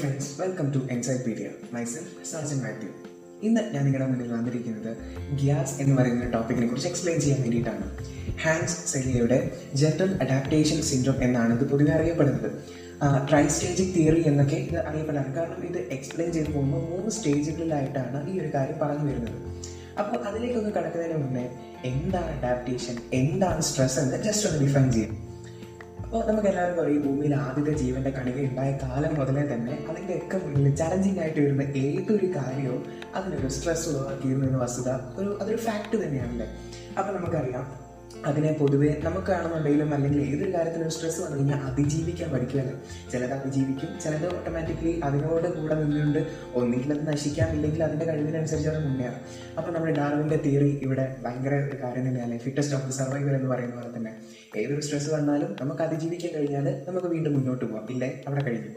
Friends welcome to encyclopedia myself Sajan Mathew ഇന്ന് ഞാൻ നിങ്ങളുടെ മുന്നിൽ വന്നിരിക്കുന്നത് ഗ്യാസ് എന്ന് പറയുന്ന ടോപ്പിക്കിനെ കുറിച്ച് എക്സ്പ്ലെയിൻ ചെയ്യാൻ വേണ്ടിയിട്ടാണ്. ഹാൻസ് സെലിയയുടെ ജനറൽ അഡാപ്റ്റേഷൻ സിൻഡ്രോം എന്നാണ് ഇത് പൊതുവെ അറിയപ്പെടുന്നത്. ട്രൈ സ്റ്റേജിക് തിയറി എന്നൊക്കെ ഇത് അറിയപ്പെടാറ്. കാരണം ഇത് എക്സ്പ്ലെയിൻ ചെയ്ത് പോകുമ്പോൾ മൂന്ന് സ്റ്റേജുകളിലായിട്ടാണ് ഈ ഒരു കാര്യം പറഞ്ഞു വരുന്നത്. അപ്പോൾ അതിലേക്കൊന്ന് കടക്കുന്നതിന് മുന്നേ എന്താണ് അഡാപ്റ്റേഷൻ എന്താണ് സ്ട്രെസ് എന്ന് ജസ്റ്റ് ഒന്ന് ഡിഫൈൻ ചെയ്യാം. അപ്പോൾ നമുക്ക് എല്ലാവർക്കും അറിയാം ഭൂമിയിൽ ആദ്യത്തെ ജീവന്റെ കണിക ഉണ്ടായ കാലം മുതലേ തന്നെ അതിന്റെ ഒക്കെ മുന്നിൽ ചലഞ്ചിങ് ആയിട്ട് വരുന്ന ഏതൊരു കാര്യവും അതിനൊരു സ്ട്രെസ് ഉളവാക്കിയിരുന്നു എന്ന വസ്തുത ഒരു അതൊരു ഫാക്ട് തന്നെയാണല്ലേ? അപ്പൊ നമുക്കറിയാം അതിനെ പൊതുവെ നമുക്കാണെന്നുണ്ടെങ്കിലും അല്ലെങ്കിൽ ഏതൊരു കാര്യത്തിനും സ്ട്രെസ് വന്നു കഴിഞ്ഞാൽ അതിജീവിക്കാൻ പഠിക്കുകയാണ് ചിലത് അതിജീവിക്കും ചിലത് ഓട്ടോമാറ്റിക്കലി അതിനോട് കൂടെ നിന്നുകൊണ്ട് ഒന്നുകിൽ അത് നശിക്കാം ഇല്ലെങ്കിൽ അതിന്റെ കഴിവിനനുസരിച്ച് അത് മുന്നേറാം. അപ്പോൾ നമ്മുടെ ഡാർവിന്റെ തിയറി ഇവിടെ ഭയങ്കര കാര്യം തന്നെയാണ്. ഫിറ്റസ്റ്റ് ഓഫ് ദി സർവൈവർ എന്ന് പറയുന്ന പോലെ തന്നെ. ഏതൊരു സ്ട്രെസ് വന്നാലും നമുക്ക് അതിജീവിക്കാൻ കഴിഞ്ഞാൽ നമുക്ക് വീണ്ടും മുന്നോട്ട് പോകാം ഇല്ലേ അവിടെ കഴിഞ്ഞു.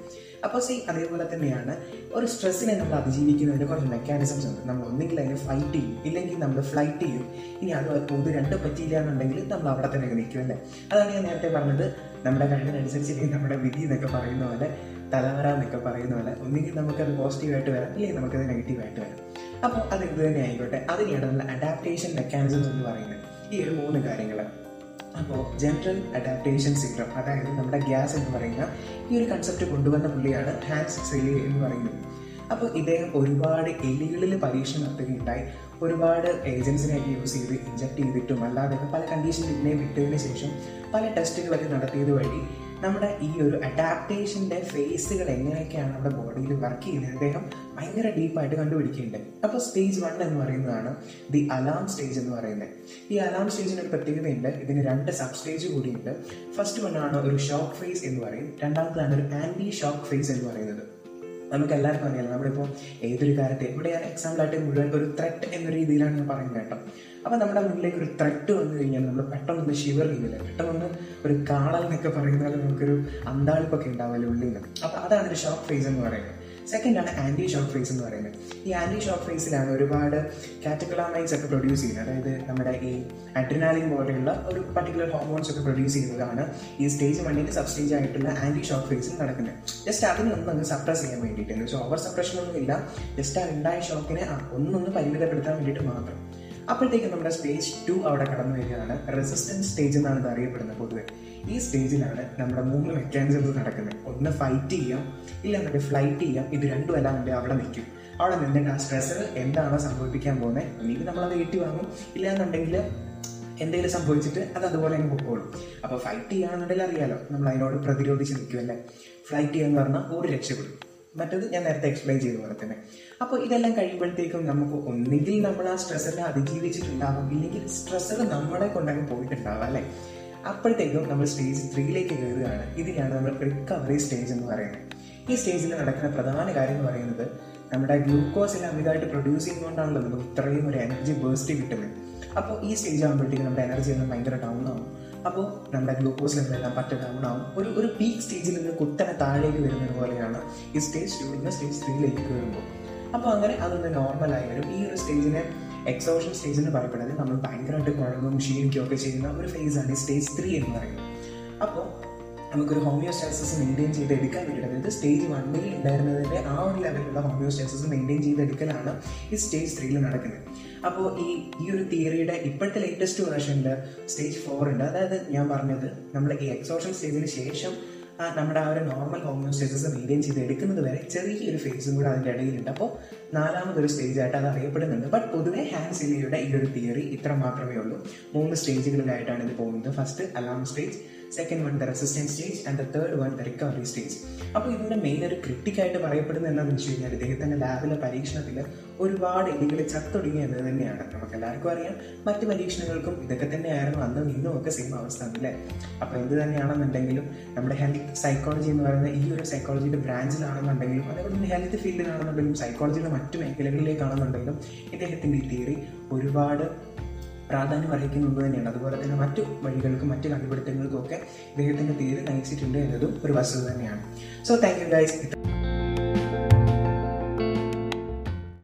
അപ്പോൾ സി അതേപോലെ തന്നെയാണ് ഒരു സ്ട്രെസ്സിനെ നമ്മൾ അതിജീവിക്കുന്നതിന് കുറച്ച് മെക്കാനിസംസ് ഉണ്ട്. നമ്മൾ ഒന്നുകിൽ അതിനെ ഫൈറ്റ് ചെയ്യും ഇല്ലെങ്കിൽ നമ്മൾ ഫ്ലൈറ്റ് ചെയ്യും. ഇനി അത് ഒന്ന് രണ്ട് പറ്റിയില്ല എന്നുണ്ടെങ്കിൽ നമ്മൾ അവിടെ തന്നെ നിൽക്കും അല്ലേ? അതാണ് ഞാൻ നേരത്തെ പറഞ്ഞത്. നമ്മുടെ കഴിവിനനുസരിച്ച് നമ്മുടെ വിധി എന്നൊക്കെ പറയുന്ന പോലെ തലവര എന്നൊക്കെ പറയുന്ന പോലെ ഒന്നുകിൽ നമുക്കത് പോസിറ്റീവായിട്ട് വരാം അല്ലെങ്കിൽ നമുക്കത് നെഗറ്റീവായിട്ട് വരാം. അപ്പോൾ അത് എന്ത് തന്നെ ആയിക്കോട്ടെ. അതിനെയാണ് നമ്മൾ അഡാപ്റ്റേഷൻ മെക്കാനിസംസ് എന്ന് പറയുന്നത്. ഈ ഒരു മൂന്ന് കാര്യങ്ങൾ. അപ്പോൾ ജനറൽ അഡാപ്റ്റേഷൻ സിൻഡ്രം അതായത് നമ്മുടെ ഗ്യാസ് എന്ന് പറയുന്ന ഈ ഒരു കൺസെപ്റ്റ് കൊണ്ടുവന്ന പുള്ളിയാണ് ഹാൻസ് സെലി എന്ന് പറയുന്നത്. അപ്പോൾ ഇദ്ദേഹം ഒരുപാട് എലികളിൽ പരീക്ഷണം നടത്തുകയുണ്ടായി. ഒരുപാട് ഏജൻസിനെയൊക്കെ യൂസ് ചെയ്ത് ഇഞ്ചക്ട് ചെയ്തിട്ടും അല്ലാതെ പല കണ്ടീഷനിൽ ഇതിനെ വിട്ടതിന് ശേഷം പല ടെസ്റ്റുകളൊക്കെ നടത്തിയത് വഴി നമ്മുടെ ഈ ഒരു അഡാപ്റ്റേഷന്റെ ഫേസുകൾ എങ്ങനെയൊക്കെയാണ് നമ്മുടെ ബോഡിയിൽ വർക്ക് ചെയ്യുന്നത് അദ്ദേഹം ഭയങ്കര ഡീപ്പായിട്ട് കണ്ടുപിടിക്കുന്നുണ്ട്. അപ്പോൾ സ്റ്റേജ് വൺ എന്ന് പറയുന്നതാണ് ദി അലാം സ്റ്റേജ് എന്ന് പറയുന്നത്. ഈ അലാം സ്റ്റേജിന് ഒരു പ്രത്യേകതയുണ്ട്. ഇതിന് രണ്ട് സബ് സ്റ്റേജ് കൂടിയുണ്ട്. ഫസ്റ്റ് വൺ ആണ് ഒരു ഷോക്ക് ഫേസ് എന്ന് പറയും. രണ്ടാമത്തേതാണ് ഒരു ആന്റി ഷോക്ക് ഫേസ് എന്ന് പറയുന്നത്. നമുക്ക് എല്ലാവർക്കും അറിയാം നമ്മളിപ്പോൾ ഏതൊരു കാര്യത്തെ ഇവിടെ ഞാൻ എക്സാമ്പിളായിട്ട് മുഴുവൻ ഒരു ത്രെട്ട് എന്ന രീതിയിലാണ് ഞാൻ പറയുന്നത് കേട്ടോ. അപ്പോൾ നമ്മുടെ മുന്നിലേക്ക് ഒരു ത്രെട്ട് വന്നു കഴിഞ്ഞാൽ നമ്മൾ പെട്ടെന്നൊന്ന് ഷിവർ ചെയ്യില്ല പെട്ടെന്നൊന്ന് ഒരു കാളൽ എന്നൊക്കെ പറയുന്നത് നമുക്കൊരു അന്താളിപ്പൊക്കെ ഉണ്ടാവില്ല ഉള്ളിൽ നിന്ന് അപ്പം അതാണ് ഒരു ഷോക്ക് ഫേസ് എന്ന് പറയുന്നത്. സെക്കൻഡ് ആണ് ആന്റി ഷോക്ക് ഫേസ് എന്ന് പറയുന്നത്. ഈ ആന്റി ഷോക്ക് ഫേസിലാണ് ഒരുപാട് കാറ്റക്ലാമൈൻസ് ഒക്കെ പ്രൊഡ്യൂസ് ചെയ്യുന്നത്. അതായത് നമ്മുടെ ഈ അഡ്രിനാലിൻ പോലെയുള്ള ഒരു പർട്ടിക്കുലർ ഹോർമോൺസ് ഒക്കെ പ്രൊഡ്യൂസ് ചെയ്യുന്നതാണ് ഈ സ്റ്റേജ് വണ്ണിന്റെ സബ് സ്റ്റേജ് ആയിട്ടുള്ള ആന്റി ഷോക്ക് ഫേസിൽ നടക്കുന്നത്. ജസ്റ്റ് അതിനെ ഒന്ന് സപ്രസ് ചെയ്യാൻ വേണ്ടിയിട്ട്. എന്ന് വെച്ചാൽ ഓവർ ഇല്ല. ജസ്റ്റ് ആ ഉണ്ടായ ഷോക്കിനെ ഒന്നൊന്ന് പരിമിതപ്പെടുത്താൻ വേണ്ടിയിട്ട് മാത്രം. അപ്പോഴത്തേക്കും നമ്മുടെ സ്റ്റേജ് ടു അവിടെ കടന്നു വരികയാണ്. റെസിസ്റ്റൻസ് സ്റ്റേജ് എന്നാണ് ഇത് അറിയപ്പെടുന്നത് പൊതുവെ. ഈ സ്റ്റേജിലാണ് നമ്മുടെ മൂന്ന് മെക്കാനിസംസ് നടക്കുന്നത് ഒന്ന് ഫൈറ്റ് ചെയ്യാം ഇല്ല എന്നിട്ട് ഫ്ലൈറ്റ് ചെയ്യാം ഇത് രണ്ടും വേണ്ടി അവിടെ നിൽക്കും. അവിടെ നിന്നിട്ട് ആ സ്ട്രെസ്സർ എന്താണോ സംഭവിപ്പിക്കാൻ പോകുന്നത് ഒന്നുകിൽ നമ്മളത് ഏറ്റി വാങ്ങും ഇല്ല എന്നുണ്ടെങ്കിൽ എന്തെങ്കിലും സംഭവിച്ചിട്ട് അത് അതുപോലെ അങ്ങ് പൊക്കോളും. അപ്പോൾ ഫൈറ്റ് ചെയ്യുകയാണെന്നുണ്ടെങ്കിൽ അറിയാലോ നമ്മൾ അതിനോട് പ്രതിരോധിച്ച് നിൽക്കുമല്ലേ ഫ്ലൈറ്റ് ചെയ്യാന്ന് പറഞ്ഞാൽ ഒരു രക്ഷപ്പെടും. മറ്റത് ഞാൻ നേരത്തെ എക്സ്പ്ലെയിൻ ചെയ്ത പോലെ തന്നെ. അപ്പോൾ ഇതെല്ലാം കഴിയുമ്പോഴത്തേക്കും നമുക്ക് ഒന്നുകിൽ നമ്മൾ ആ സ്ട്രെസ്സിനെ അതിജീവിച്ചിട്ടുണ്ടാകും ഇല്ലെങ്കിൽ സ്ട്രെസ്സർ നമ്മളെ കൊണ്ടങ്ങ് പോയിട്ടുണ്ടാവും അല്ലേ? അപ്പോഴത്തേക്കും നമ്മൾ സ്റ്റേജ് ത്രീയിലേക്ക് കയറുകയാണ്. ഇതിനാണ് നമ്മൾ റിക്കവറി സ്റ്റേജ് എന്ന് പറയുന്നത്. ഈ സ്റ്റേജിൽ നടക്കുന്ന പ്രധാന കാര്യം എന്ന് പറയുന്നത് നമ്മുടെ ഗ്ലൂക്കോസ് എല്ലാം അമിതമായിട്ട് പ്രൊഡ്യൂസ് ചെയ്യുന്നതുകൊണ്ടാണല്ലോ നമുക്ക് ഇത്രയും ഒരു എനർജി ബേസ്റ്റ് കിട്ടുന്നത് അപ്പോൾ ഈ സ്റ്റേജ് ആകുമ്പോഴത്തേക്കും നമ്മുടെ എനർജി എല്ലാം ഭയങ്കര ഡൗൺ ആവും. അപ്പോൾ നമ്മുടെ ഗ്ലൂക്കോസ് ലെവൽ എല്ലാം പറ്റ ഡൗൺ ആവും. ഒരു ഒരു പീക്ക് സ്റ്റേജിൽ നിന്ന് കുത്തനെ താഴേക്ക് വരുന്നത് പോലെയാണ് ഈ സ്റ്റേജ് ടൂ സ്റ്റേജ് ത്രീയിലേക്ക് കയറുമ്പോൾ. അപ്പോൾ അങ്ങനെ അതൊന്ന് നോർമലായി വരും. ഈ ഒരു സ്റ്റേജിനെ എക്സോഷൻ സ്റ്റേജ് എന്ന് പറയപ്പെടുന്നത് നമ്മൾ ഭയങ്കരമായിട്ട് കുഴങ്ങും ക്ഷീണിക്കുകയൊക്കെ ചെയ്യുന്ന ഒരു ഫേസാണ് സ്റ്റേജ് ത്രീ എന്ന് പറയുന്നത്. അപ്പോൾ നമുക്കൊരു ഹോമിയോസ്റ്റാസിസ് മെയിന്റെയിൻ ചെയ്ത് എടുക്കാൻ വേണ്ടിയിട്ട് അതായത് സ്റ്റേജ് വണ്ണിൽ ഉണ്ടായിരുന്നതിന്റെ ആ ഒരു ലെവലിലുള്ള ഹോമിയോസ്റ്റാസിസ് മെയിന്റെയിൻ ചെയ്തെടുക്കലാണ് ഈ സ്റ്റേജ് ത്രീയിൽ നടക്കുന്നത്. അപ്പോൾ ഈ ഈ ഒരു തിയറിയുടെ ഇപ്പോഴത്തെ ലേറ്റസ്റ്റ് വേർഷനിൽ സ്റ്റേജ് ഫോർ ഉണ്ട്. അതായത് ഞാൻ പറഞ്ഞത് നമ്മൾ ഈ എക്സോഷൻ സ്റ്റേജിന് ശേഷം നമ്മുടെ ആ ഒരു നോർമൽ ഹോമിയോസ്റ്റേസിസ് മെയിന്റെയിൻ ചെയ്ത് എടുക്കുന്നത് വരെ ചെറിയൊരു ഫേസും കൂടെ അതിന്റെ ഇടയിലുണ്ട്. അപ്പോൾ നാലാമതൊരു സ്റ്റേജ് ആയിട്ട് അത് അറിയപ്പെടുന്നുണ്ട്. ബട്ട് പൊതുവേ ഹാൻഡ് ഈ ഒരു തിയറി ഇത്ര മാത്രമേ ഉള്ളൂ. മൂന്ന് സ്റ്റേജുകളിലായിട്ടാണ് ഇത് പോകുന്നത്. First alarm stage second one the resistance stage and the third one the recovery stage അപ്പോൾ ഇതിന്റെ മെയിൻ ഒരു ക്രിട്ടിക്കായിട്ട് പറയപ്പെടുന്ന എന്താണെന്ന് വെച്ച് കഴിഞ്ഞാൽ ഇദ്ദേഹത്തിന്റെ ലാബിലെ പരീക്ഷണത്തിൽ ഒരുപാട് എലികൾ ചത്തൊടുങ്ങി എന്നത് തന്നെയാണ്. നമുക്ക് എല്ലാവർക്കും അറിയാം. മറ്റ് പരീക്ഷണങ്ങൾക്കും ഇതൊക്കെ തന്നെയായിരുന്നു. അന്നും ഇന്നും ഒക്കെ സെയിം അവസ്ഥ അല്ലേ? അപ്പോൾ എന്ത് തന്നെയാണെന്നുണ്ടെങ്കിലും നമ്മുടെ ഹെൽത്ത് സൈക്കോളജി എന്ന് പറയുന്ന ഈ ഒരു സൈക്കോളജിയുടെ ബ്രാഞ്ചിലാണെന്നുണ്ടെങ്കിലും അതേപോലെ തന്നെ ഹെൽത്ത് ഫീൽഡിലാണെന്നുണ്ടെങ്കിലും സൈക്കോളജിയുടെ മറ്റു മേഖലകളിലേക്കാണെന്നുണ്ടെങ്കിലും ഇദ്ദേഹത്തിന്റെ ഈ തിയറി ഒരുപാട് പ്രാധാന്യം അർഹിക്കുന്നുണ്ട് തന്നെയാണ്. അതുപോലെ തന്നെ മറ്റു വഴികൾക്കും മറ്റു കണ്ടുപിടുത്തങ്ങൾക്കും ഒക്കെ ഇദ്ദേഹത്തിന്റെ പേര് നയിച്ചിട്ടുണ്ട് എന്നതും ഒരു വസ്തുത തന്നെയാണ്. So thank you guys